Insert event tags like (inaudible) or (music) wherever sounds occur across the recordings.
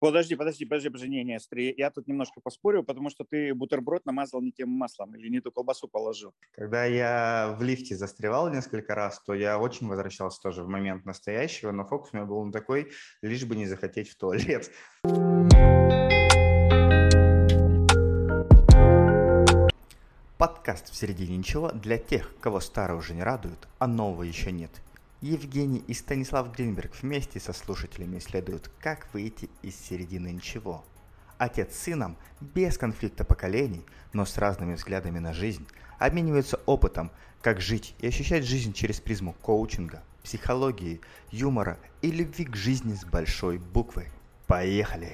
Подожди, подожди, подожди, подожди, не, не, смотри, я тут немножко поспорю, потому что ты бутерброд намазал не тем маслом или не ту колбасу положил. Когда я в лифте застревал несколько раз, то я очень возвращался тоже в момент настоящего, но фокус у меня был такой, лишь бы не захотеть в туалет. Подкаст «В середине ничего» для тех, кого старое уже не радует, а нового еще нет – Евгений и Станислав Гринберг вместе со слушателями исследуют, как выйти из середины ничего. Отец с сыном, без конфликта поколений, но с разными взглядами на жизнь, обмениваются опытом, как жить и ощущать жизнь через призму коучинга, психологии, юмора и любви к жизни с большой буквы. Поехали!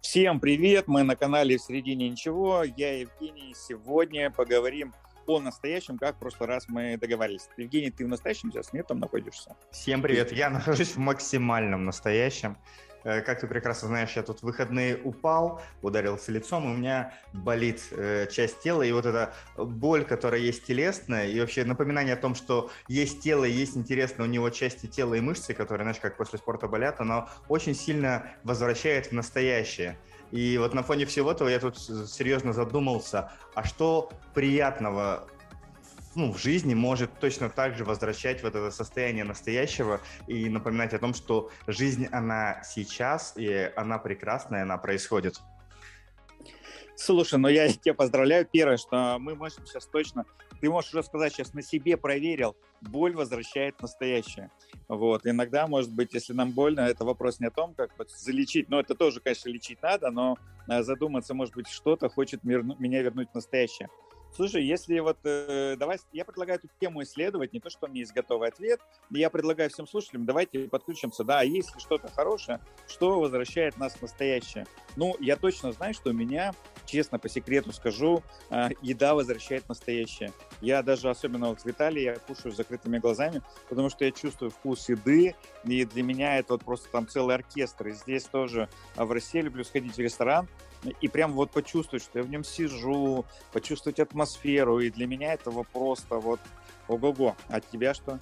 Всем привет! Мы на канале «В середине ничего». Я Евгений. Сегодня поговорим по настоящему, как в прошлый раз мы договаривались. Евгений, ты в настоящем сейчас нет, там находишься? Всем привет, я нахожусь в максимальном настоящем. Э, как ты прекрасно знаешь, я тут в выходные упал, ударился лицом, и у меня болит э, часть тела, и вот эта боль, которая есть телесная, и вообще напоминание о том, что есть тело, и есть интересно у него части тела и мышцы, которые, знаешь, как после спорта болят, оно очень сильно возвращает в настоящее. И вот на фоне всего этого я тут серьезно задумался, а что приятного ну, в жизни может точно так же возвращать в это состояние настоящего и напоминать о том, что жизнь, она сейчас, и она прекрасная, она происходит. Слушай, ну я (laughs) тебя поздравляю. Первое, что мы можем сейчас точно, ты можешь уже сказать, сейчас на себе проверил, боль возвращает настоящее. Вот. Иногда, может быть, если нам больно, это вопрос не о том, как вот залечить, но это тоже, конечно, лечить надо, но э, задуматься, может быть, что-то хочет меня вернуть в настоящее. Слушай, если вот э, давай, я предлагаю эту тему исследовать, не то, что у меня есть готовый ответ, я предлагаю всем слушателям, давайте подключимся, да, а если что-то хорошее, что возвращает нас в настоящее? Ну, я точно знаю, что у меня, честно, по секрету скажу, э, еда возвращает настоящее. Я даже, особенно вот в Италии, я кушаю с закрытыми глазами, потому что я чувствую вкус еды, и для меня это вот просто там целый оркестр. И здесь тоже а в России люблю сходить в ресторан, и прям вот почувствовать, что я в нем сижу, почувствовать атмосферу, и для меня это просто вот ого-го. А тебя что?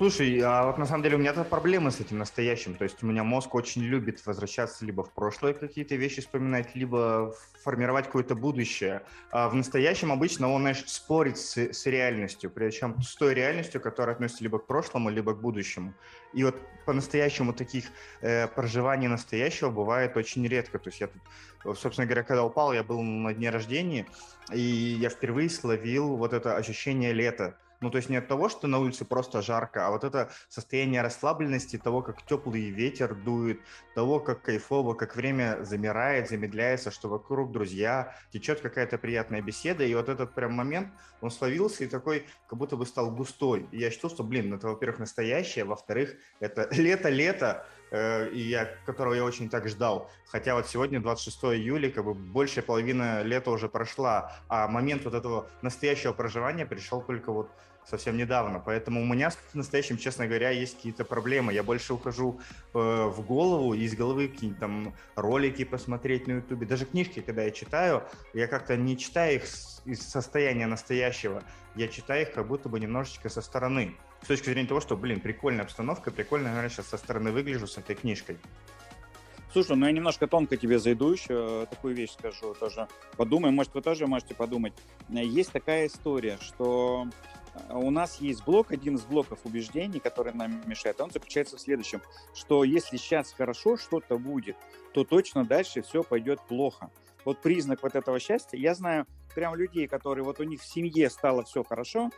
Слушай, а вот на самом деле у меня проблемы с этим настоящим. То есть у меня мозг очень любит возвращаться либо в прошлое какие-то вещи вспоминать, либо формировать какое-то будущее. А в настоящем обычно он, знаешь, спорит с, с реальностью, причем с той реальностью, которая относится либо к прошлому, либо к будущему. И вот по-настоящему таких э, проживаний настоящего бывает очень редко. То есть я тут, собственно говоря, когда упал, я был на дне рождения, и я впервые словил вот это ощущение лета ну, то есть не от того, что на улице просто жарко, а вот это состояние расслабленности, того, как теплый ветер дует, того, как кайфово, как время замирает, замедляется, что вокруг друзья, течет какая-то приятная беседа, и вот этот прям момент, он словился и такой, как будто бы стал густой. И я что, блин, это, во-первых, настоящее, во-вторых, это (laughs) лето-лето, э, и я, которого я очень так ждал. Хотя вот сегодня 26 июля, как бы большая половина лета уже прошла, а момент вот этого настоящего проживания пришел только вот совсем недавно. Поэтому у меня с настоящим, честно говоря, есть какие-то проблемы. Я больше ухожу э, в голову, из головы какие-то там ролики посмотреть на ютубе. Даже книжки, когда я читаю, я как-то не читаю их из состояния настоящего. Я читаю их как будто бы немножечко со стороны. С точки зрения того, что, блин, прикольная обстановка, прикольно, наверное, сейчас со стороны выгляжу с этой книжкой. Слушай, ну я немножко тонко тебе зайду еще, такую вещь скажу тоже. Подумай, может, вы тоже можете подумать. Есть такая история, что у нас есть блок, один из блоков убеждений, который нам мешает, он заключается в следующем, что если сейчас хорошо что-то будет, то точно дальше все пойдет плохо. Вот признак вот этого счастья, я знаю прям людей, которые вот у них в семье стало все хорошо,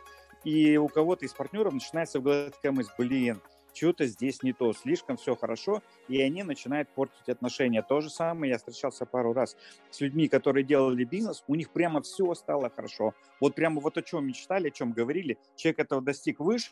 и у кого-то из партнеров начинается в голове такая мысль, блин, что-то здесь не то, слишком все хорошо, и они начинают портить отношения. То же самое, я встречался пару раз с людьми, которые делали бизнес, у них прямо все стало хорошо. Вот прямо вот о чем мечтали, о чем говорили, человек этого достиг выше,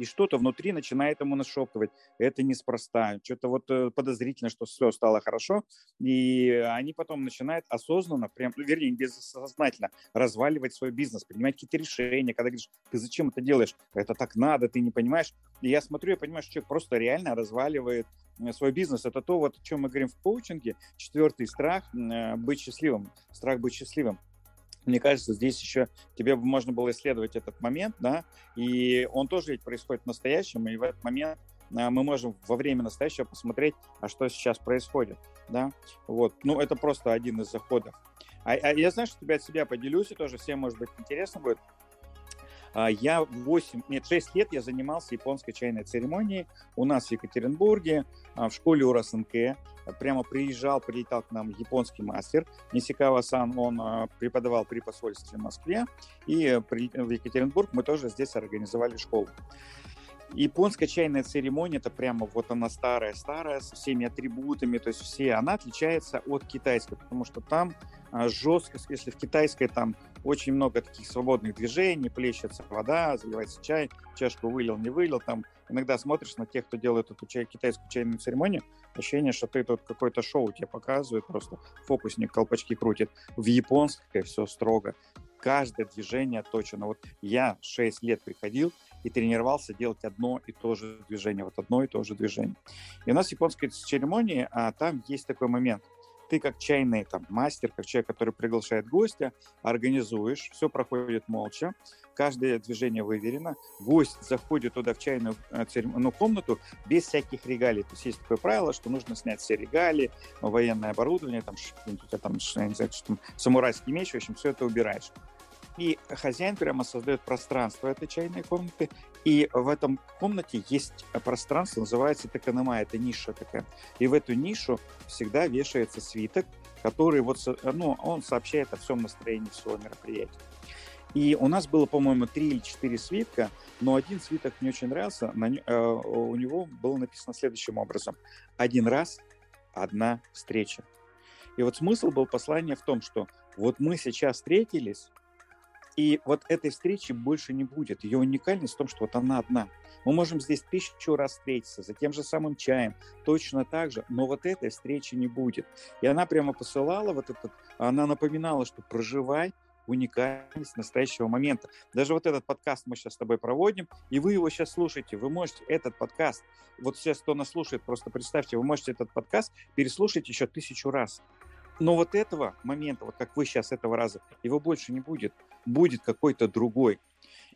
и что-то внутри начинает ему нашептывать. Это неспроста, что-то вот э, подозрительно, что все стало хорошо, и они потом начинают осознанно, прям, ну, вернее, бессознательно разваливать свой бизнес, принимать какие-то решения, когда говоришь, ты зачем это делаешь? Это так надо, ты не понимаешь. И я смотрю, я понимаю, что человек просто реально разваливает э, свой бизнес. Это то, вот, о чем мы говорим в коучинге. Четвертый страх э, – быть счастливым. Страх быть счастливым. Мне кажется, здесь еще тебе можно было исследовать этот момент, да, и он тоже ведь происходит в настоящем, и в этот момент мы можем во время настоящего посмотреть, а что сейчас происходит, да, вот, ну, это просто один из заходов. А, а я, знаешь, тебя от себя поделюсь, и тоже всем, может быть, интересно будет. А, я 8, нет, 6 лет я занимался японской чайной церемонией у нас в Екатеринбурге, а, в школе Урасенке. Прямо приезжал, прилетал к нам японский мастер Нисикава-сан, он а, преподавал при посольстве в Москве, и в Екатеринбург мы тоже здесь организовали школу. Японская чайная церемония, это прямо вот она старая-старая, со всеми атрибутами, то есть все, она отличается от китайской, потому что там жесткость, если в китайской там очень много таких свободных движений, плещется вода, заливается чай, чашку вылил, не вылил. Там иногда смотришь на тех, кто делает эту чай, китайскую чайную церемонию, ощущение, что ты тут какое-то шоу тебе показывает, просто фокусник колпачки крутит. В японской все строго. Каждое движение точно. Вот я 6 лет приходил и тренировался делать одно и то же движение, вот одно и то же движение. И у нас в японской церемонии, а там есть такой момент – ты как чайный там, мастер, как человек, который приглашает гостя, организуешь, все проходит молча, каждое движение выверено, гость заходит туда в чайную э, ну, комнату без всяких регалий. То есть есть такое правило, что нужно снять все регалии, военное оборудование, там, там, что там, самурайский меч, в общем, все это убираешь. И хозяин прямо создает пространство этой чайной комнаты, и в этом комнате есть пространство, называется Таканама, это ниша такая. И в эту нишу всегда вешается свиток, который вот, ну, он сообщает о всем настроении всего мероприятия. И у нас было, по-моему, три или четыре свитка, но один свиток мне очень нравился. На, э, у него было написано следующим образом. Один раз, одна встреча. И вот смысл был послания в том, что вот мы сейчас встретились, и вот этой встречи больше не будет. Ее уникальность в том, что вот она одна. Мы можем здесь тысячу раз встретиться за тем же самым чаем, точно так же, но вот этой встречи не будет. И она прямо посылала вот этот, она напоминала, что проживай уникальность настоящего момента. Даже вот этот подкаст мы сейчас с тобой проводим, и вы его сейчас слушаете. Вы можете этот подкаст, вот сейчас кто нас слушает, просто представьте, вы можете этот подкаст переслушать еще тысячу раз. Но вот этого момента, вот как вы сейчас этого раза, его больше не будет. Будет какой-то другой.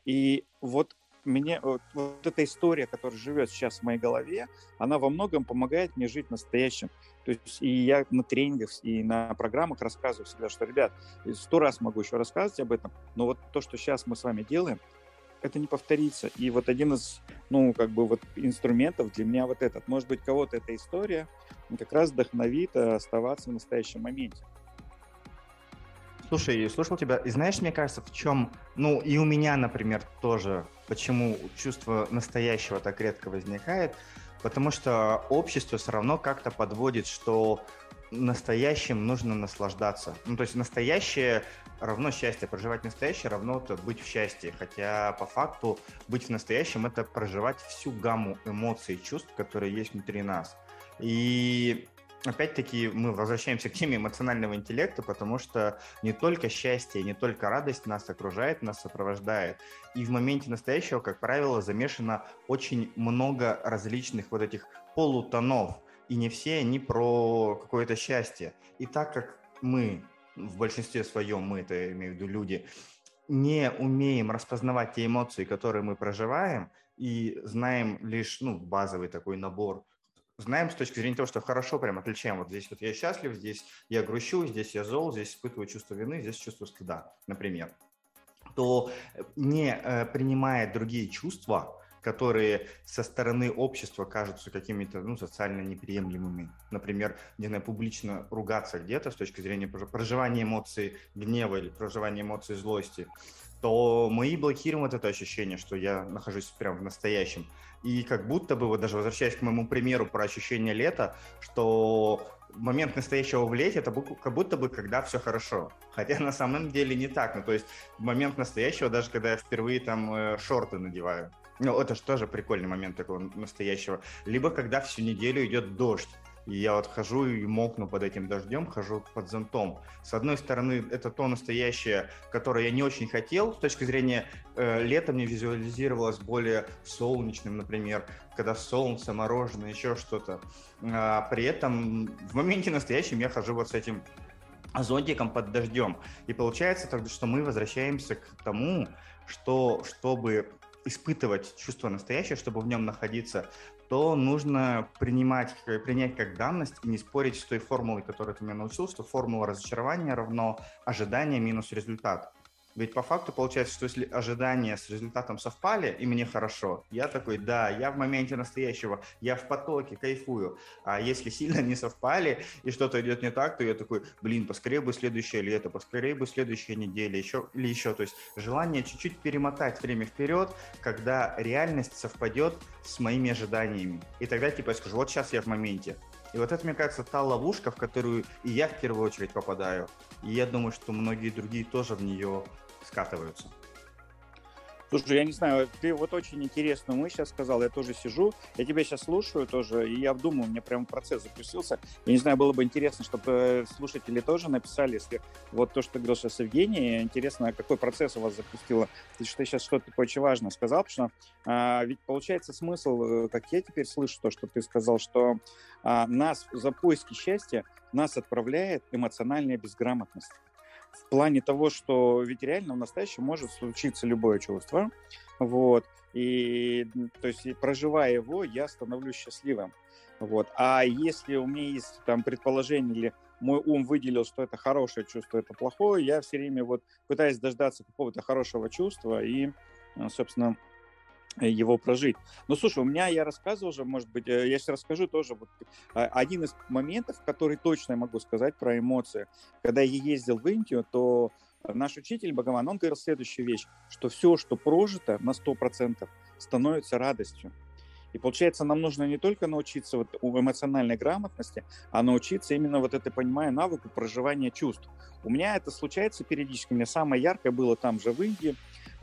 И вот мне вот, вот эта история, которая живет сейчас в моей голове, она во многом помогает мне жить настоящим. То есть и я на тренингах и на программах рассказываю всегда, что, ребят, сто раз могу еще рассказывать об этом, но вот то, что сейчас мы с вами делаем, это не повторится. И вот один из, ну, как бы вот инструментов для меня вот этот. Может быть, кого-то эта история как раз вдохновит э, оставаться в настоящем моменте. Слушай, слушал тебя, и знаешь, мне кажется, в чем, ну, и у меня, например, тоже, почему чувство настоящего так редко возникает, потому что общество все равно как-то подводит, что настоящим нужно наслаждаться. Ну, то есть настоящее равно счастье. Проживать настоящее равно -то быть в счастье. Хотя по факту быть в настоящем – это проживать всю гамму эмоций и чувств, которые есть внутри нас. И опять-таки мы возвращаемся к теме эмоционального интеллекта, потому что не только счастье, не только радость нас окружает, нас сопровождает. И в моменте настоящего, как правило, замешано очень много различных вот этих полутонов. И не все они про какое-то счастье. И так как мы в большинстве своем мы, это имею в виду люди, не умеем распознавать те эмоции, которые мы проживаем, и знаем лишь ну, базовый такой набор знаем с точки зрения того, что хорошо прям отличаем. Вот здесь вот я счастлив, здесь я грущу, здесь я зол, здесь испытываю чувство вины, здесь чувство стыда, например. То не э, принимая другие чувства, которые со стороны общества кажутся какими-то ну, социально неприемлемыми. Например, не знаю, публично ругаться где-то с точки зрения проживания эмоций гнева или проживания эмоций злости, то мы и блокируем вот это ощущение, что я нахожусь прямо в настоящем. И как будто бы, вот даже возвращаясь к моему примеру про ощущение лета, что момент настоящего в лете это как будто бы когда все хорошо. Хотя на самом деле не так. Ну, то есть момент настоящего, даже когда я впервые там э, шорты надеваю. Ну, это же тоже прикольный момент такого настоящего. Либо когда всю неделю идет дождь. И я вот хожу и мокну под этим дождем, хожу под зонтом. С одной стороны, это то настоящее, которое я не очень хотел. С точки зрения э, лета мне визуализировалось более солнечным, например, когда солнце, мороженое, еще что-то. А, при этом в моменте настоящем я хожу вот с этим зонтиком под дождем. И получается тогда, что мы возвращаемся к тому, что чтобы испытывать чувство настоящее, чтобы в нем находиться, то нужно принимать, принять как данность и не спорить с той формулой, которую ты меня научил, что формула разочарования равно ожидание минус результат. Ведь по факту получается, что если ожидания с результатом совпали, и мне хорошо, я такой, да, я в моменте настоящего, я в потоке, кайфую. А если сильно не совпали, и что-то идет не так, то я такой, блин, поскорее бы следующее лето, поскорее бы следующая неделя, еще или еще. То есть желание чуть-чуть перемотать время вперед, когда реальность совпадет с моими ожиданиями. И тогда типа я скажу, вот сейчас я в моменте. И вот это, мне кажется, та ловушка, в которую и я в первую очередь попадаю. И я думаю, что многие другие тоже в нее скатываются. Слушай, я не знаю, ты вот очень интересно мы сейчас сказал, я тоже сижу, я тебя сейчас слушаю тоже, и я обдумываю, у меня прям процесс запустился. Я не знаю, было бы интересно, чтобы э, слушатели тоже написали, если вот то, что ты говорил сейчас Евгений, интересно, какой процесс у вас запустило. Ты что сейчас что-то очень важное сказал, потому что а, ведь получается смысл, э, как я теперь слышу то, что ты сказал, что а, нас за поиски счастья нас отправляет эмоциональная безграмотность в плане того, что ведь реально в настоящем может случиться любое чувство, вот, и, то есть, проживая его, я становлюсь счастливым, вот, а если у меня есть там предположение или мой ум выделил, что это хорошее чувство, это плохое, я все время вот пытаюсь дождаться какого-то хорошего чувства и, собственно, его прожить. Ну, слушай, у меня, я рассказывал уже, может быть, э, я сейчас расскажу тоже, вот, а, один из моментов, который точно я могу сказать про эмоции. Когда я ездил в Индию, то наш учитель Бхагаван, он говорил следующую вещь, что все, что прожито на 100%, становится радостью. И получается, нам нужно не только научиться вот эмоциональной грамотности, а научиться именно вот это, понимая, навыку проживания чувств. У меня это случается периодически. У меня самое яркое было там же в Индии.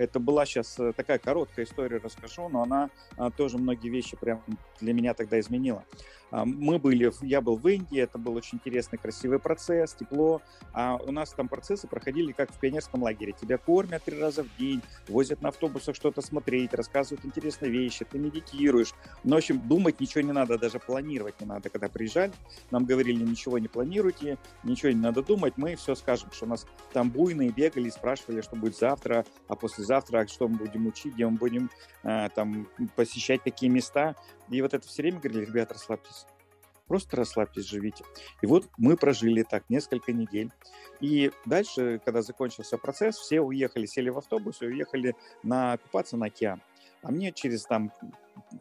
Это была сейчас э, такая короткая история, расскажу, но она а, тоже многие вещи прям для меня тогда изменила. А, мы были, я был в Индии, это был очень интересный, красивый процесс, тепло. А у нас там процессы проходили как в пионерском лагере. Тебя кормят три раза в день, возят на автобусах что-то смотреть, рассказывают интересные вещи, ты медитируешь. Ну, в общем, думать ничего не надо, даже планировать не надо. Когда приезжали, нам говорили, ничего не планируйте, ничего не надо думать, мы все скажем, что у нас там буйные бегали, спрашивали, что будет завтра, а послезавтра, что мы будем учить, где мы будем э, там посещать какие места. И вот это все время говорили, ребята, расслабьтесь. Просто расслабьтесь, живите. И вот мы прожили так несколько недель. И дальше, когда закончился процесс, все уехали, сели в автобус и уехали на, купаться на океан. А мне через там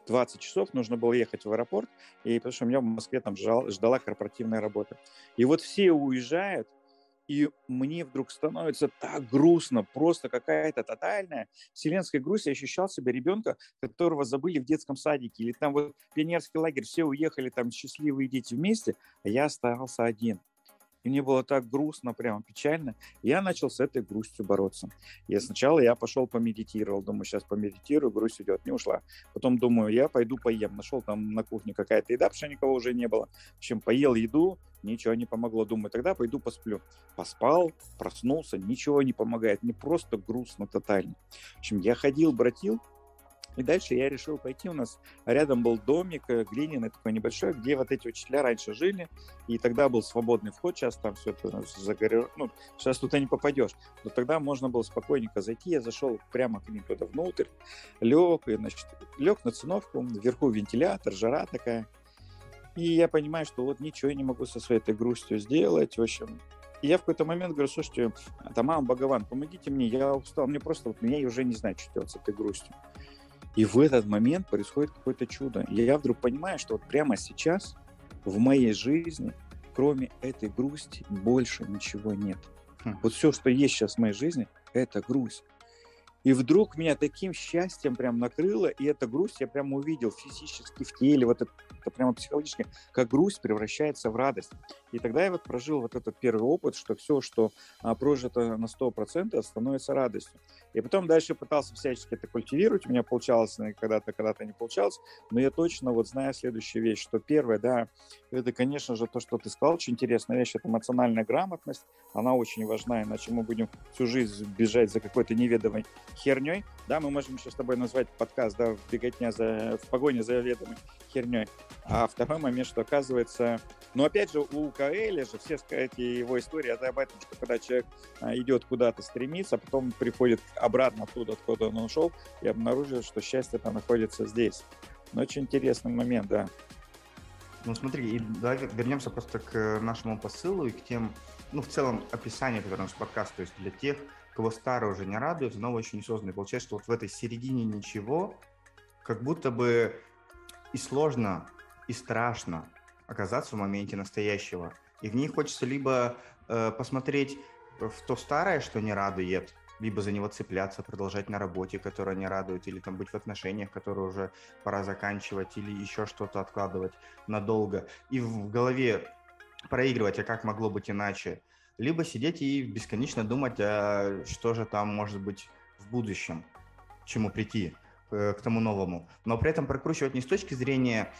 20 часов нужно было ехать в аэропорт, и потому что меня в Москве там ждал, ждала корпоративная работа. И вот все уезжают, и мне вдруг становится так грустно, просто какая-то тотальная вселенская грусть. Я ощущал себя ребенка, которого забыли в детском садике, или там вот пионерский лагерь, все уехали там счастливые дети вместе, а я остался один. И мне было так грустно, прямо печально. Я начал с этой грустью бороться. И сначала я пошел помедитировал. Думаю, сейчас помедитирую, грусть идет, не ушла. Потом думаю, я пойду поем. Нашел там на кухне какая-то еда, потому что никого уже не было. В общем, поел еду, ничего не помогло. Думаю, тогда пойду посплю. Поспал, проснулся, ничего не помогает. Мне просто грустно тотально. В общем, я ходил, братил, и дальше я решил пойти. У нас рядом был домик э, глиняный такой небольшой, где вот эти учителя раньше жили. И тогда был свободный вход. Сейчас там все это загорело. Ну, сейчас туда не попадешь. Но тогда можно было спокойненько зайти. Я зашел прямо к ним туда внутрь. Лег, и, значит, лег на циновку. Вверху вентилятор, жара такая. И я понимаю, что вот ничего я не могу со своей этой грустью сделать. В общем, и я в какой-то момент говорю, слушайте, Тамам, Бхагаван, помогите мне, я устал, мне просто, вот, меня уже не знаю, что делать с этой грустью. И в этот момент происходит какое-то чудо. И я вдруг понимаю, что вот прямо сейчас в моей жизни, кроме этой грусти, больше ничего нет. Хм. Вот все, что есть сейчас в моей жизни, это грусть. И вдруг меня таким счастьем прям накрыло, и эта грусть я прям увидел физически в теле, вот это, это прямо психологически, как грусть превращается в радость. И тогда я вот прожил вот этот первый опыт, что все, что а, прожито на 100%, становится радостью. И потом дальше пытался всячески это культивировать, у меня получалось когда-то, когда-то не получалось, но я точно вот знаю следующую вещь, что первое, да, это, конечно же, то, что ты сказал, очень интересная вещь, это эмоциональная грамотность, она очень важна, иначе мы будем всю жизнь бежать за какой-то неведомой херней, да, мы можем еще с тобой назвать подкаст, да, беготня за, в погоне за ведомой херней. А второй момент, что оказывается, ну, опять же, у Каэля же все, сказать, его история это об этом, что когда человек а, идет куда-то стремиться, а потом приходит обратно оттуда, откуда он ушел, и обнаруживает, что счастье-то находится здесь. Ну, очень интересный момент, да. Ну смотри, и давай вернемся просто к нашему посылу и к тем, ну в целом описанию, которое у нас подкаст, то есть для тех, кого старое уже не радует, новое еще не создано. Получается, что вот в этой середине ничего, как будто бы и сложно, и страшно оказаться в моменте настоящего. И в ней хочется либо э, посмотреть в то старое, что не радует, либо за него цепляться, продолжать на работе, которая не радует, или там быть в отношениях, которые уже пора заканчивать, или еще что-то откладывать надолго. И в голове проигрывать, а как могло быть иначе. Либо сидеть и бесконечно думать, а что же там может быть в будущем, к чему прийти, э, к тому новому. Но при этом прокручивать не с точки зрения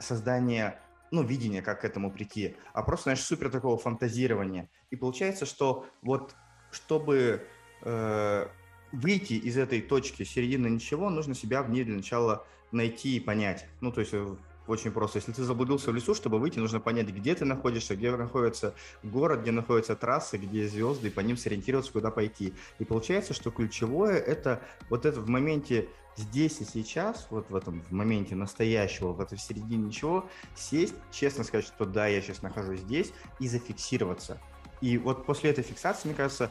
создания ну, видения, как к этому прийти, а просто, знаешь, супер такого фантазирования. И получается, что вот чтобы э, выйти из этой точки середины ничего, нужно себя в ней для начала найти и понять. Ну, то есть э, очень просто. Если ты заблудился в лесу, чтобы выйти, нужно понять, где ты находишься, где находится город, где находятся трассы, где звезды, и по ним сориентироваться, куда пойти. И получается, что ключевое это вот это в моменте здесь и сейчас, вот в этом в моменте настоящего, в этой середине ничего, сесть, честно сказать, что да, я сейчас нахожусь здесь, и зафиксироваться. И вот после этой фиксации, мне кажется,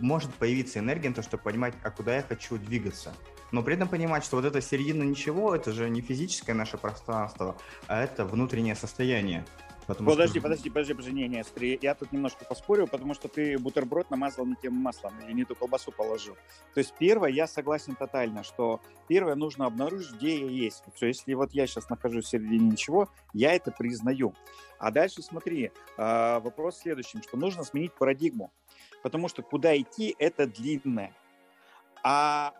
может появиться энергия на то, чтобы понимать, а куда я хочу двигаться. Но при этом понимать, что вот эта середина ничего, это же не физическое наше пространство, а это внутреннее состояние. Потому подожди, что... подожди, подожди, подожди, не, не, смотри, я тут немножко поспорил, потому что ты бутерброд намазал не тем маслом или не ту колбасу положил. То есть первое, я согласен тотально, что первое нужно обнаружить, где я есть. Все, если вот я сейчас нахожусь в середине ничего, я это признаю. А дальше смотри, а, вопрос в следующем, что нужно сменить парадигму, потому что куда идти, это длинное. А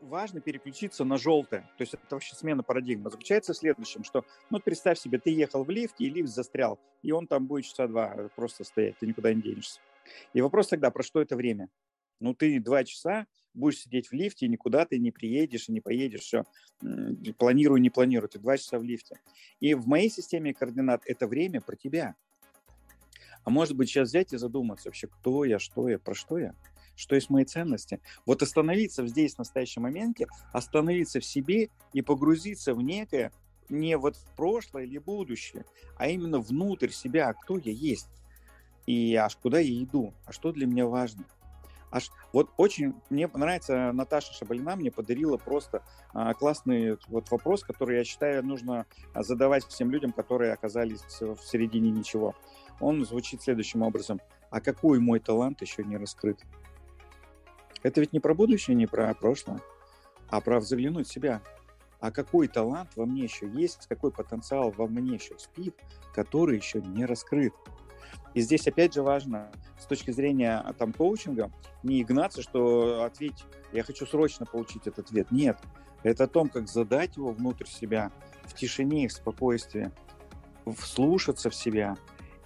важно переключиться на желтое. То есть это вообще смена парадигмы. Заключается в следующем, что, ну, представь себе, ты ехал в лифте, и лифт застрял, и он там будет часа два просто стоять, ты никуда не денешься. И вопрос тогда, про что это время? Ну, ты два часа будешь сидеть в лифте, никуда ты не приедешь и не поедешь, все, планирую, не планирую, ты два часа в лифте. И в моей системе координат это время про тебя. А может быть сейчас взять и задуматься вообще, кто я, что я, про что я, что есть мои ценности. Вот остановиться здесь, в настоящем моменте, остановиться в себе и погрузиться в некое, не вот в прошлое или будущее, а именно внутрь себя, кто я есть. И аж куда я иду, а что для меня важно – аж вот очень мне нравится Наташа Шабалина мне подарила просто а, классный вот вопрос, который я считаю нужно задавать всем людям, которые оказались в середине ничего. Он звучит следующим образом: А какой мой талант еще не раскрыт? Это ведь не про будущее, не про прошлое, а про заглянуть в себя. А какой талант во мне еще есть, какой потенциал во мне еще спит, который еще не раскрыт? И здесь опять же важно с точки зрения а, там коучинга не гнаться, что ответь, я хочу срочно получить этот ответ. Нет, это о том, как задать его внутрь себя в тишине и в спокойствии, вслушаться в себя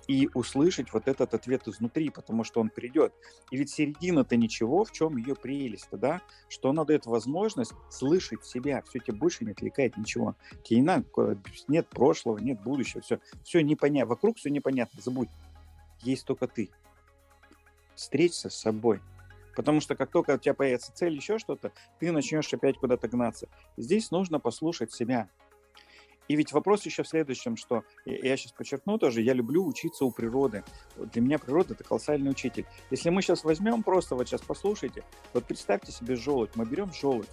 и услышать вот этот ответ изнутри, потому что он придет. И ведь середина-то ничего, в чем ее прелесть-то, да? Что она дает возможность слышать себя, все тебе больше не отвлекает ничего. Тебе не надо, нет прошлого, нет будущего, все, все непонятно, вокруг все непонятно, забудь есть только ты. Встреться с собой. Потому что как только у тебя появится цель, еще что-то, ты начнешь опять куда-то гнаться. Здесь нужно послушать себя. И ведь вопрос еще в следующем, что я сейчас подчеркну тоже, я люблю учиться у природы. Для меня природа это колоссальный учитель. Если мы сейчас возьмем просто, вот сейчас послушайте, вот представьте себе желудь, мы берем желудь,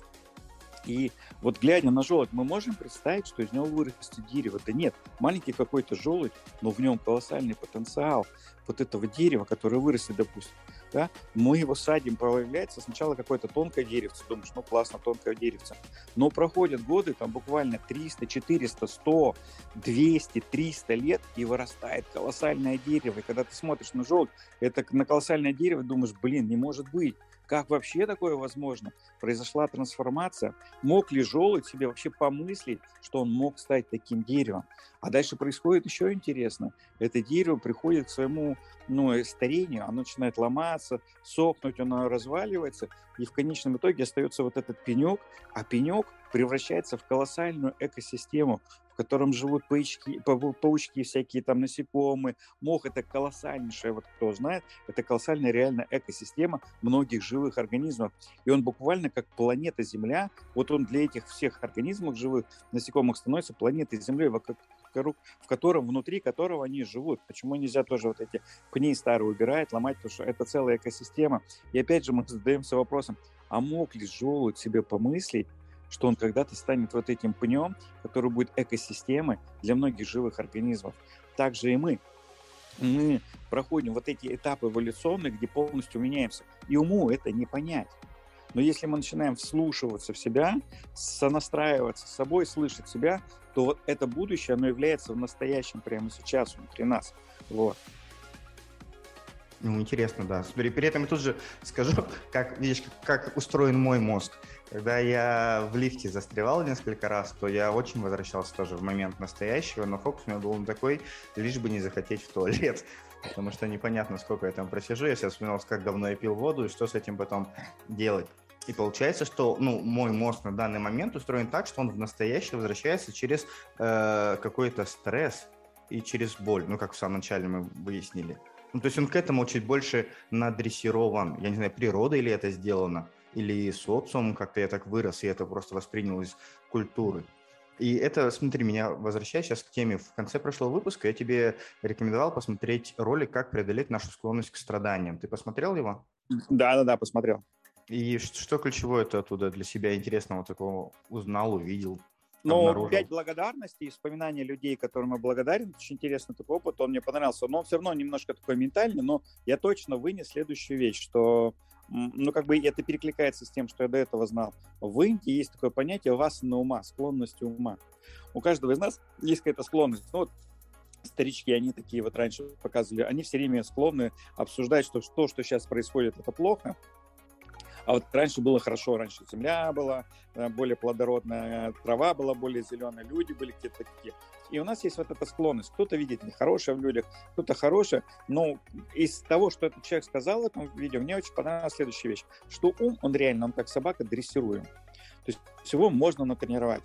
и вот глядя на желудь, мы можем представить, что из него вырастет дерево. Да нет, маленький какой-то желудь, но в нем колоссальный потенциал вот этого дерева, которое вырастет, допустим. Да? Мы его садим, появляется сначала какое-то тонкое деревце, думаешь, ну классно, тонкое деревце. Но проходят годы, там буквально 300, 400, 100, 200, 300 лет, и вырастает колоссальное дерево. И когда ты смотришь на желудь, это на колоссальное дерево, думаешь, блин, не может быть. Как вообще такое возможно? Произошла трансформация. Мог ли желудь себе вообще помыслить, что он мог стать таким деревом? А дальше происходит еще интересно. Это дерево приходит к своему ну, старению, оно начинает ломаться, сохнуть, оно разваливается, и в конечном итоге остается вот этот пенек, а пенек превращается в колоссальную экосистему, в котором живут паучки, паучки всякие там насекомые. Мох – это колоссальнейшая, вот кто знает, это колоссальная реально экосистема многих живых организмов. И он буквально как планета Земля, вот он для этих всех организмов живых, насекомых становится планетой вокруг в котором, внутри которого они живут. Почему нельзя тоже вот эти пни старые убирать, ломать, потому что это целая экосистема. И опять же мы задаемся вопросом, а мог ли желудь себе помыслить, что он когда-то станет вот этим пнем, который будет экосистемой для многих живых организмов. Также и мы. Мы проходим вот эти этапы эволюционные, где полностью меняемся. И уму это не понять. Но если мы начинаем вслушиваться в себя, сонастраиваться с собой, слышать себя, то вот это будущее, оно является в настоящем прямо сейчас внутри нас. Вот. Ну, интересно, да. При, при этом я тут же скажу, (laughs) как, видишь, как, устроен мой мозг. Когда я в лифте застревал несколько раз, то я очень возвращался тоже в момент настоящего, но фокус у меня был такой, лишь бы не захотеть в туалет, (laughs) потому что непонятно, сколько я там просижу. Я сейчас вспоминал, как давно я пил воду и что с этим потом делать. И получается, что ну, мой мозг на данный момент устроен так, что он в настоящее возвращается через э, какой-то стресс и через боль, ну, как в самом начале мы выяснили. Ну, то есть он к этому чуть больше надрессирован. Я не знаю, природа или это сделано, или социум как-то я так вырос, и это просто воспринял из культуры. И это, смотри, меня возвращая сейчас к теме. В конце прошлого выпуска я тебе рекомендовал посмотреть ролик «Как преодолеть нашу склонность к страданиям». Ты посмотрел его? Да-да-да, посмотрел. И что ключевое ты оттуда для себя интересного такого узнал, увидел? Ну, пять благодарностей, вспоминания людей, которым я благодарен. Очень интересный такой опыт, он мне понравился. Но он все равно немножко такой ментальный, но я точно вынес следующую вещь, что ну, как бы это перекликается с тем, что я до этого знал. В Индии есть такое понятие вас на ума, склонность ума. У каждого из нас есть какая-то склонность. Ну, вот старички, они такие вот раньше показывали, они все время склонны обсуждать, что то, что сейчас происходит, это плохо, а вот раньше было хорошо, раньше земля была э, более плодородная, трава была более зеленая, люди были какие-то такие. И у нас есть вот эта склонность. Кто-то видит нехорошее в людях, кто-то хорошее. Но из того, что этот человек сказал в этом видео, мне очень понравилась следующая вещь, что ум, он реально, он как собака дрессируем. То есть всего можно натренировать.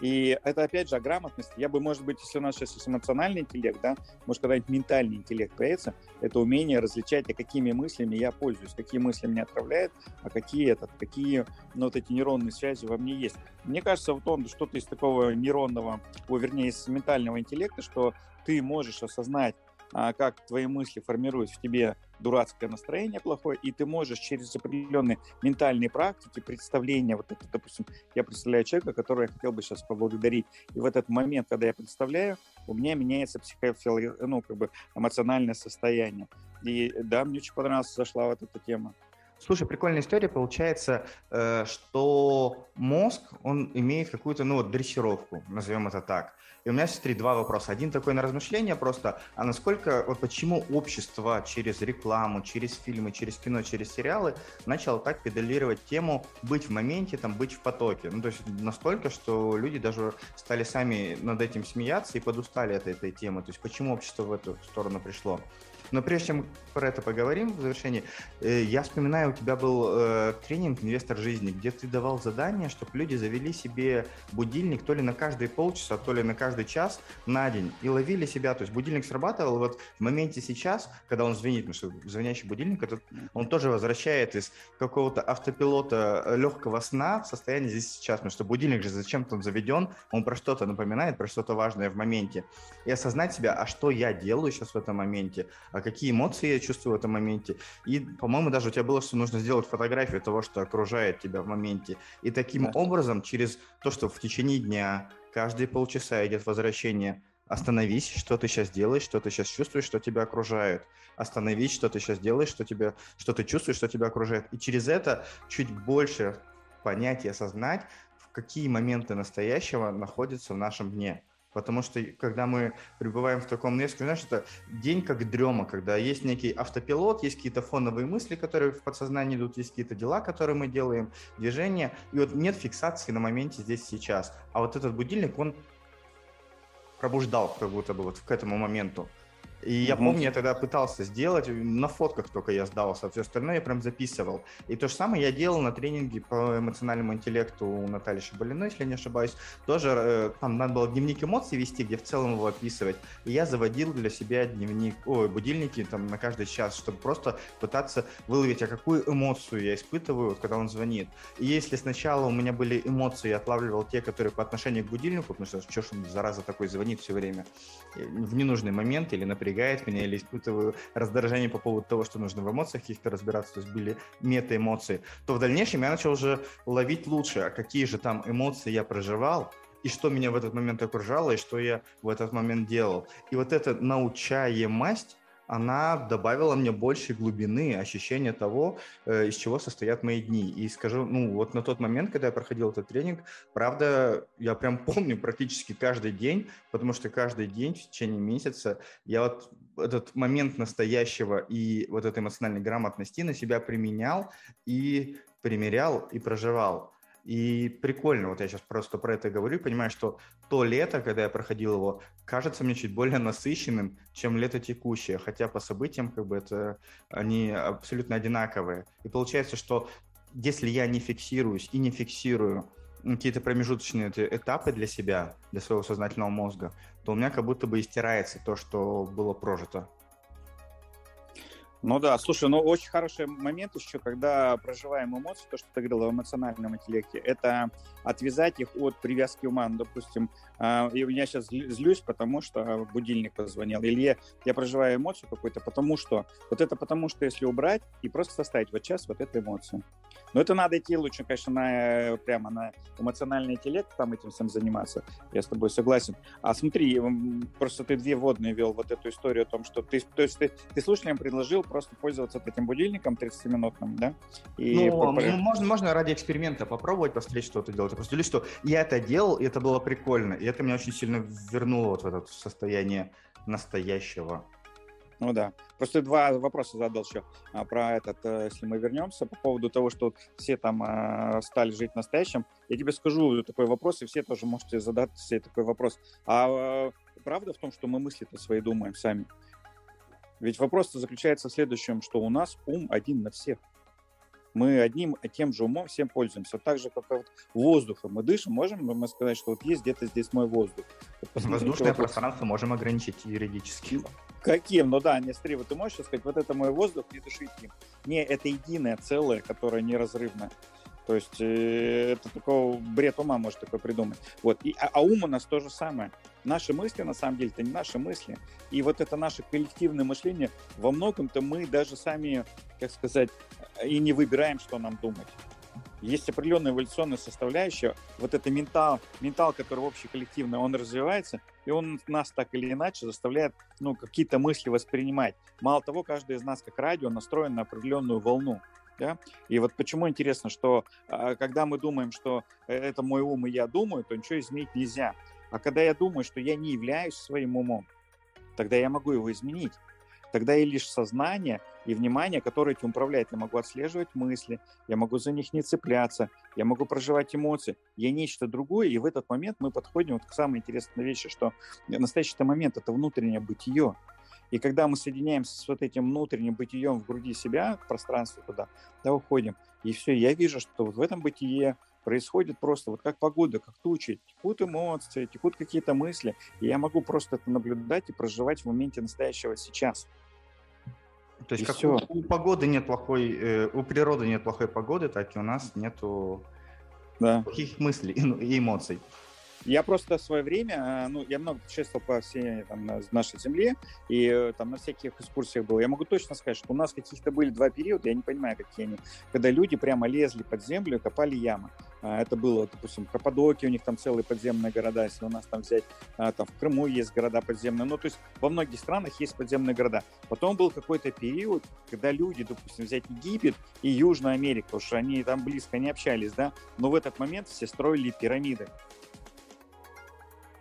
И это, опять же, о грамотности. Я бы, может быть, если у нас сейчас эмоциональный интеллект, да, может, когда-нибудь ментальный интеллект появится, это умение различать, а какими мыслями я пользуюсь, какие мысли меня отправляют, а какие этот, какие, ну, вот эти нейронные связи во мне есть. Мне кажется, вот он что-то из такого нейронного, о, вернее, из ментального интеллекта, что ты можешь осознать, как твои мысли формируют в тебе дурацкое настроение плохое, и ты можешь через определенные ментальные практики, представления, вот это, допустим, я представляю человека, которого я хотел бы сейчас поблагодарить, и в этот момент, когда я представляю, у меня меняется психофило, ну, как бы эмоциональное состояние. И да, мне очень понравилась, зашла вот эта тема. Слушай, прикольная история. Получается, э, что мозг, он имеет какую-то, ну, вот, дрессировку, назовем это так. И у меня, смотри, два вопроса. Один такой на размышление просто, а насколько, вот почему общество через рекламу, через фильмы, через кино, через сериалы начало так педалировать тему быть в моменте, там, быть в потоке? Ну, то есть настолько, что люди даже стали сами над этим смеяться и подустали от этой темы. То есть почему общество в эту сторону пришло? Но прежде чем про это поговорим в завершении, э, я вспоминаю, у тебя был э, тренинг «Инвестор жизни», где ты давал задание, чтобы люди завели себе будильник то ли на каждые полчаса, то ли на каждый час на день и ловили себя. То есть будильник срабатывал вот в моменте сейчас, когда он звенит, потому что звонящий будильник, этот, он тоже возвращает из какого-то автопилота э, легкого сна в состояние здесь сейчас, потому что будильник же зачем-то он заведен, он про что-то напоминает, про что-то важное в моменте. И осознать себя, а что я делаю сейчас в этом моменте, а какие эмоции я чувствую в этом моменте. И, по-моему, даже у тебя было, что нужно сделать фотографию того, что окружает тебя в моменте. И таким да. образом, через то, что в течение дня, каждые полчаса идет возвращение, остановись, что ты сейчас делаешь, что ты сейчас чувствуешь, что тебя окружает. Остановись, что ты сейчас делаешь, что, тебя, что ты чувствуешь, что тебя окружает. И через это чуть больше понять и осознать, в какие моменты настоящего находятся в нашем дне. Потому что когда мы пребываем в таком, скажу, знаешь, это день как дрема, когда есть некий автопилот, есть какие-то фоновые мысли, которые в подсознании идут, есть какие-то дела, которые мы делаем, движения, и вот нет фиксации на моменте здесь сейчас. А вот этот будильник, он пробуждал как будто бы вот к этому моменту. И я помню, я тогда пытался сделать, на фотках только я сдался, все остальное я прям записывал. И то же самое я делал на тренинге по эмоциональному интеллекту у Натальи Шабалиной, если я не ошибаюсь. Тоже э, там надо было дневник эмоций вести, где в целом его описывать. И я заводил для себя дневник, ой, будильники там на каждый час, чтобы просто пытаться выловить, а какую эмоцию я испытываю, вот, когда он звонит. И если сначала у меня были эмоции, я отлавливал те, которые по отношению к будильнику, потому что что ж он, зараза, такой звонит все время в ненужный момент или, например, напрягает меня или испытываю раздражение по поводу того, что нужно в эмоциях каких-то разбираться, то есть были мета-эмоции, то в дальнейшем я начал уже ловить лучше, а какие же там эмоции я проживал, и что меня в этот момент окружало, и что я в этот момент делал. И вот эта научаемость, она добавила мне больше глубины, ощущения того, э, из чего состоят мои дни. И скажу, ну вот на тот момент, когда я проходил этот тренинг, правда, я прям (laughs) помню практически каждый день, потому что каждый день в течение месяца я вот этот момент настоящего и вот этой эмоциональной грамотности на себя применял и примерял и проживал. И прикольно, вот я сейчас просто про это говорю, понимаю, что то лето, когда я проходил его, кажется мне чуть более насыщенным, чем лето текущее, хотя по событиям как бы это они абсолютно одинаковые. И получается, что если я не фиксируюсь и не фиксирую какие-то промежуточные этапы для себя, для своего сознательного мозга, то у меня как будто бы истирается то, что было прожито. Ну да, слушай, ну очень хороший момент еще, когда проживаем эмоции, то, что ты говорил в эмоциональном интеллекте, это отвязать их от привязки ума. Ну, допустим, э, и я сейчас злюсь, потому что будильник позвонил, или я, я проживаю эмоцию какую-то, потому что, вот это потому что, если убрать и просто составить вот сейчас вот эту эмоцию. Но это надо идти лучше, конечно, на, прямо на эмоциональный интеллект, там этим всем заниматься, я с тобой согласен. А смотри, просто ты две водные вел вот эту историю о том, что ты, то есть ты, ты слушателям предложил просто пользоваться этим будильником 30-минутным, да? И ну, по... можно, можно ради эксперимента попробовать, посмотреть, что ты делаешь. Просто что я это делал, и это было прикольно, и это меня очень сильно вернуло вот в это состояние настоящего. Ну да. Просто два вопроса задал еще а, про этот, э, если мы вернемся, по поводу того, что все там а, стали жить настоящим. Я тебе скажу такой вопрос, и все тоже можете задать себе такой вопрос. А, а правда в том, что мы мысли-то свои думаем сами? Ведь вопрос заключается в следующем, что у нас ум один на всех. Мы одним и тем же умом всем пользуемся. Так же, как вот воздухом мы дышим, можем мы сказать, что вот есть где-то здесь мой воздух. Воздушное пространство можем ограничить юридически. Каким? Ну да, не смотри, вот ты можешь сказать, вот это мой воздух, не дышите им. Не, это единое целое, которое неразрывно. То есть э, это такой бред ума может такой придумать. Вот. И, а, а ум у нас то же самое. Наши мысли, на самом деле, это не наши мысли. И вот это наше коллективное мышление, во многом-то мы даже сами, как сказать, и не выбираем, что нам думать. Есть определенная эволюционная составляющая, вот это ментал, ментал, который общеколлективный, он развивается, и он нас так или иначе заставляет ну, какие-то мысли воспринимать. Мало того, каждый из нас, как радио, настроен на определенную волну. Да? И вот почему интересно, что а, когда мы думаем, что э, это мой ум и я думаю, то ничего изменить нельзя. А когда я думаю, что я не являюсь своим умом, тогда я могу его изменить. Тогда и лишь сознание и внимание, которое этим управляет. Я могу отслеживать мысли, я могу за них не цепляться, я могу проживать эмоции. Я нечто другое, и в этот момент мы подходим вот к самой интересной вещи, что настоящий момент – это внутреннее бытие. И когда мы соединяемся с вот этим внутренним бытием в груди себя, в пространстве туда, да, уходим, и все, я вижу, что вот в этом бытие происходит просто вот как погода, как тучи, текут эмоции, текут какие-то мысли, и я могу просто это наблюдать и проживать в моменте настоящего сейчас. То есть и как все. У, у погоды нет плохой, э, у природы нет плохой погоды, так и у нас нету да. плохих мыслей (laughs) и эмоций. Я просто в свое время, а, ну, я много путешествовал по всей там, нашей земле, и э, там на всяких экскурсиях был. Я могу точно сказать, что у нас каких-то были два периода, я не понимаю, какие они, когда люди прямо лезли под землю копали ямы. А, это было, допустим, в Каппадокии, у них там целые подземные города, если у нас там взять, а, там в Крыму есть города подземные, ну, то есть во многих странах есть подземные города. Потом был какой-то период, когда люди, допустим, взять Египет и Южную Америку, потому что они там близко не общались, да, но в этот момент все строили пирамиды.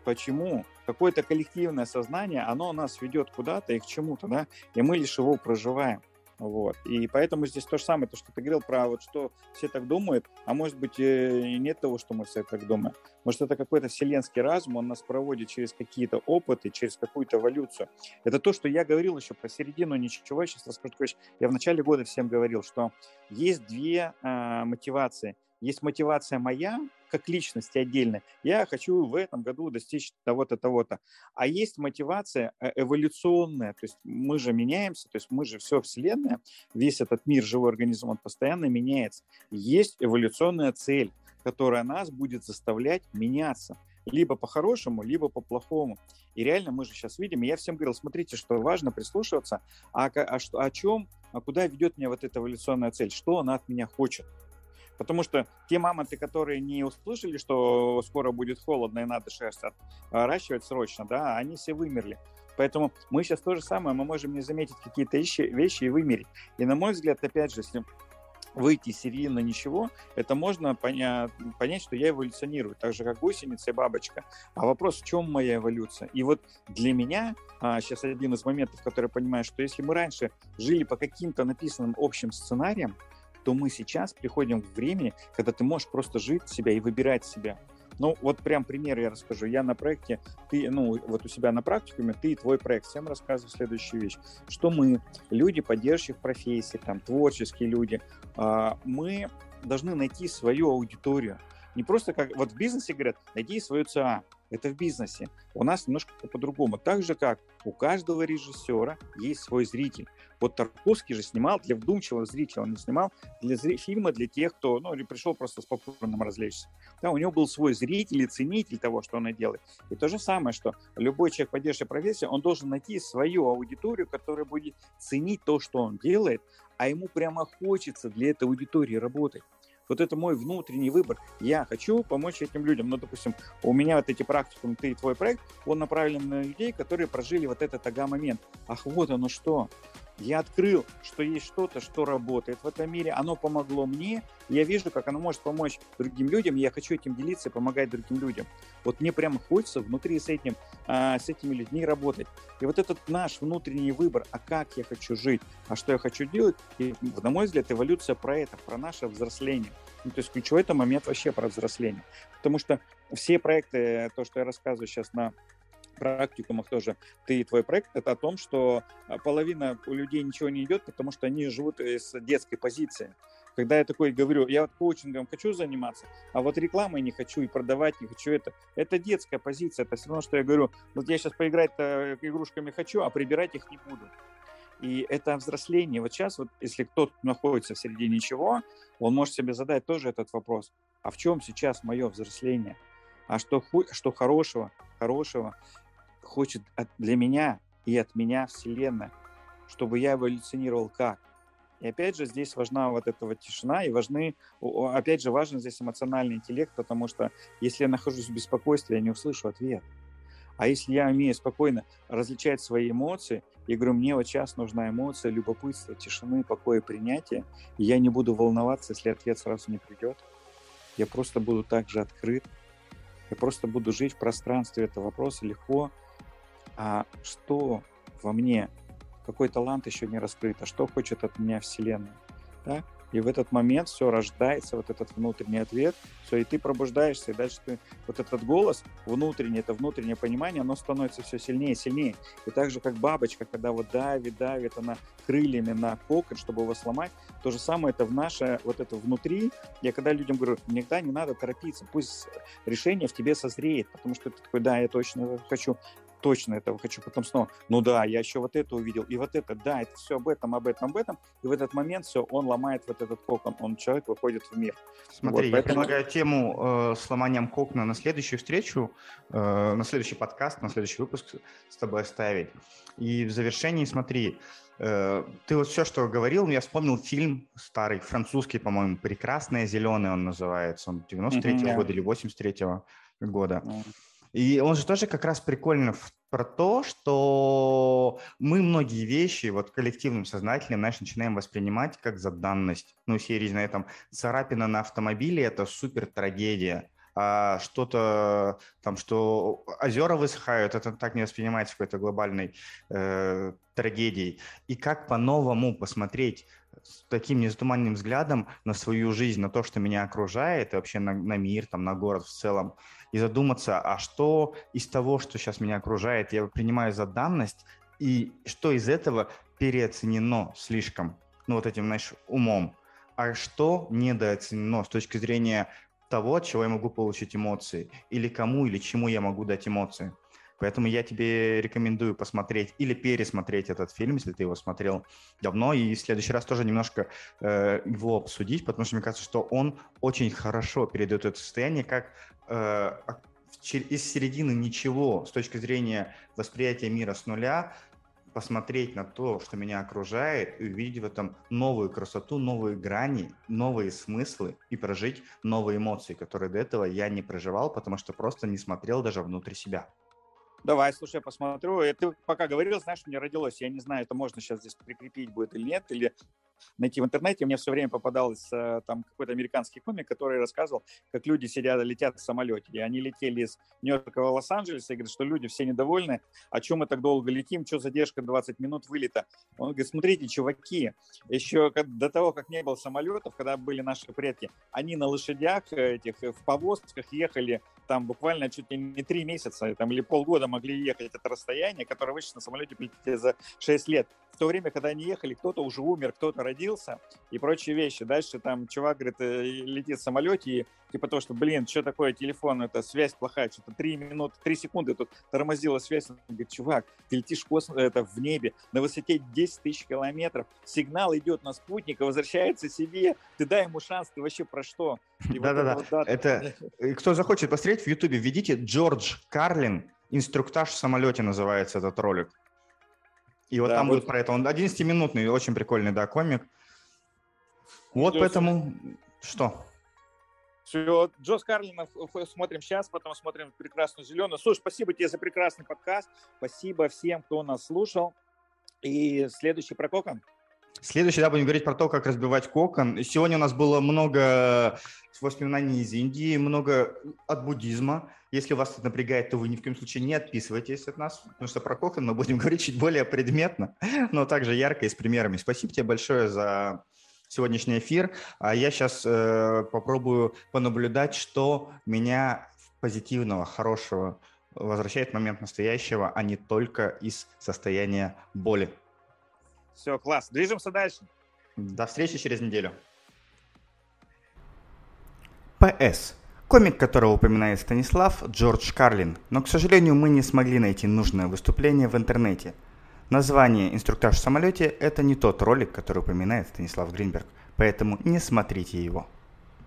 Почему? Какое-то коллективное сознание, оно нас ведет куда-то и к чему-то, да, и мы лишь его проживаем. Вот. И поэтому здесь то же самое, то, что ты говорил про вот что все так думают, а может быть и нет того, что мы все так думаем. Может это какой-то вселенский разум, он нас проводит через какие-то опыты, через какую-то эволюцию. Это то, что я говорил еще про середину ничего. Я сейчас расскажу. Я в начале года всем говорил, что есть две э, мотивации. Есть мотивация моя, как личности отдельно. Я хочу в этом году достичь того-то, того-то. А есть мотивация э, эволюционная, то есть мы же меняемся, то есть мы же все Вселенная, весь этот мир, живой организм, он постоянно меняется. Есть эволюционная цель, которая нас будет заставлять меняться либо по-хорошему, либо по-плохому. И реально мы же сейчас видим, я всем говорил, смотрите, что важно прислушиваться, а, а что, о чем, а куда ведет меня вот эта эволюционная цель, что она от меня хочет. Потому что те мамонты, которые не услышали, что скоро будет холодно и надо шерсть отращивать срочно, да, они все вымерли. Поэтому мы сейчас то же самое, мы можем не заметить какие-то вещи, вещи и вымереть. И на мой взгляд, опять же, если выйти из на ничего, это можно понять, понять, что я эволюционирую, так же, как гусеница и бабочка. А вопрос, в чем моя эволюция? И вот для меня а, сейчас один из моментов, который я понимаю, что если мы раньше жили по каким-то написанным общим сценариям, то мы сейчас приходим к времени, когда ты можешь просто жить себя и выбирать себя. Ну, вот прям пример я расскажу. Я на проекте, ты, ну, вот у себя на практикуме, ты и твой проект. Всем рассказываю следующую вещь. Что мы, люди, поддерживающих профессии, там, творческие люди, а, мы должны найти свою аудиторию. Не просто как, вот в бизнесе говорят, найди свою ЦА это в бизнесе. У нас немножко по-другому. Так же, как у каждого режиссера есть свой зритель. Вот Тарковский же снимал для вдумчивого зрителя, он не снимал для зри- фильма для тех, кто ну, пришел просто с популярным развлечься. Да, у него был свой зритель и ценитель того, что он делает. И то же самое, что любой человек, поддерживающий профессию, он должен найти свою аудиторию, которая будет ценить то, что он делает, а ему прямо хочется для этой аудитории работать. Вот это мой внутренний выбор. Я хочу помочь этим людям. Ну, допустим, у меня вот эти практикумы, ты твой проект, он направлен на людей, которые прожили вот этот ага-момент. Ах, вот оно что я открыл, что есть что-то, что работает в этом мире, оно помогло мне, я вижу, как оно может помочь другим людям, я хочу этим делиться и помогать другим людям. Вот мне прямо хочется внутри с этим, а, с этими людьми работать. И вот этот наш внутренний выбор, а как я хочу жить, а что я хочу делать, и, на мой взгляд, эволюция про это, про наше взросление. Ну, то есть ключевой это момент вообще про взросление. Потому что все проекты, то, что я рассказываю сейчас на практикумах тоже ты и твой проект, это о том, что а, половина у людей ничего не идет, потому что они живут из детской позиции. Когда я такой говорю, я вот коучингом хочу заниматься, а вот рекламой не хочу и продавать не хочу это, это детская позиция. Это все равно, что я говорю, вот я сейчас поиграть игрушками хочу, а прибирать их не буду. И это взросление. Вот сейчас, вот, если кто-то находится в середине чего, он может себе задать тоже этот вопрос. А в чем сейчас мое взросление? А что, что хорошего, хорошего хочет от, для меня и от меня Вселенная, чтобы я эволюционировал как. И опять же, здесь важна вот эта вот тишина, и важны, опять же, важен здесь эмоциональный интеллект, потому что если я нахожусь в беспокойстве, я не услышу ответ. А если я умею спокойно различать свои эмоции, и говорю, мне вот сейчас нужна эмоция любопытства, тишины, покоя, принятия, и я не буду волноваться, если ответ сразу не придет. Я просто буду так же открыт, я просто буду жить в пространстве этого вопроса легко, а что во мне, какой талант еще не раскрыт, а что хочет от меня Вселенная. Да? И в этот момент все рождается, вот этот внутренний ответ, все, и ты пробуждаешься, и дальше ты, вот этот голос внутренний, это внутреннее понимание, оно становится все сильнее и сильнее. И так же, как бабочка, когда вот давит, давит она крыльями на кокон, чтобы его сломать, то же самое это в наше, вот это внутри. Я когда людям говорю, никогда не надо торопиться, пусть решение в тебе созреет, потому что ты такой, да, я точно хочу точно этого хочу, потом снова, ну да, я еще вот это увидел, и вот это, да, это все об этом, об этом, об этом, и в этот момент все, он ломает вот этот кокон, он, человек выходит в мир. Смотри, вот, я поэтому... предлагаю тему э, с ломанием кокна на следующую встречу, э, на следующий подкаст, на следующий выпуск с тобой оставить. И в завершении смотри, э, ты вот все, что говорил, я вспомнил фильм старый, французский, по-моему, «Прекрасное зеленое» он называется, он 93-го mm-hmm. года или 83-го года. Mm-hmm. И он же тоже как раз прикольно про то, что мы многие вещи вот коллективным сознательным знаешь, начинаем воспринимать как за данность. Ну, серии, на этом царапина на автомобиле – это супер трагедия. а что-то там, что озера высыхают, это так не воспринимается какой-то глобальной э, трагедией. И как по-новому посмотреть с таким незатуманным взглядом на свою жизнь, на то, что меня окружает, и вообще на, на мир, там, на город в целом, и задуматься, а что из того, что сейчас меня окружает, я принимаю за данность, и что из этого переоценено слишком, ну, вот этим, знаешь, умом, а что недооценено с точки зрения того, от чего я могу получить эмоции, или кому или чему я могу дать эмоции. Поэтому я тебе рекомендую посмотреть или пересмотреть этот фильм, если ты его смотрел давно, и в следующий раз тоже немножко э, его обсудить, потому что мне кажется, что он очень хорошо передает это состояние, как э, из середины ничего с точки зрения восприятия мира с нуля посмотреть на то, что меня окружает, и увидеть в этом новую красоту, новые грани, новые смыслы и прожить новые эмоции, которые до этого я не проживал, потому что просто не смотрел даже внутрь себя. Давай, слушай, я посмотрю. И ты пока говорил, знаешь, мне родилось, я не знаю, это можно сейчас здесь прикрепить будет или нет, или найти в интернете. Мне все время попадался э, там какой-то американский комик, который рассказывал, как люди сидят, летят в самолете. И они летели из Нью-Йорка в Лос-Анджелес, и говорят, что люди все недовольны. А чем мы так долго летим? Что задержка 20 минут вылета? Он говорит, смотрите, чуваки, еще до того, как не было самолетов, когда были наши предки, они на лошадях э, этих, э, в повозках ехали там буквально чуть ли не три месяца там, или полгода могли ехать это расстояние, которое вы сейчас на самолете полетите за 6 лет. В то время, когда они ехали, кто-то уже умер, кто-то родился и прочие вещи. Дальше там чувак, говорит, э, летит в самолете и типа то, что, блин, что такое телефон, это связь плохая, что-то 3 минуты, 3 секунды тут тормозила связь. Он говорит, чувак, ты летишь в космос, это в небе, на высоте 10 тысяч километров, сигнал идет на спутник, возвращается себе, ты дай ему шанс, ты вообще про что? Да-да-да, вот это, это... кто захочет посмотреть в Ютубе, введите Джордж Карлин, инструктаж в самолете называется этот ролик. И вот да, там вот... будет про это. Он 11-минутный, очень прикольный, да, комик. Вот Джос... поэтому... Что? Все, Джо Скарлина смотрим сейчас, потом смотрим прекрасную зеленую. Слушай, спасибо тебе за прекрасный подкаст. Спасибо всем, кто нас слушал. И следующий про кокон. Следующий, да, будем говорить про то, как разбивать кокон. Сегодня у нас было много воспоминаний из Индии, много от буддизма. Если вас это напрягает, то вы ни в коем случае не отписывайтесь от нас, потому что про кокон мы будем (laughs) говорить чуть более предметно, но также ярко и с примерами. Спасибо тебе большое за сегодняшний эфир. А я сейчас э, попробую понаблюдать, что меня позитивного, хорошего возвращает момент настоящего, а не только из состояния боли. Все, класс. Движемся дальше. До встречи через неделю. ПС. Комик, которого упоминает Станислав, Джордж Карлин, но, к сожалению, мы не смогли найти нужное выступление в интернете. Название «Инструктаж в самолете» — это не тот ролик, который упоминает Станислав Гринберг, поэтому не смотрите его.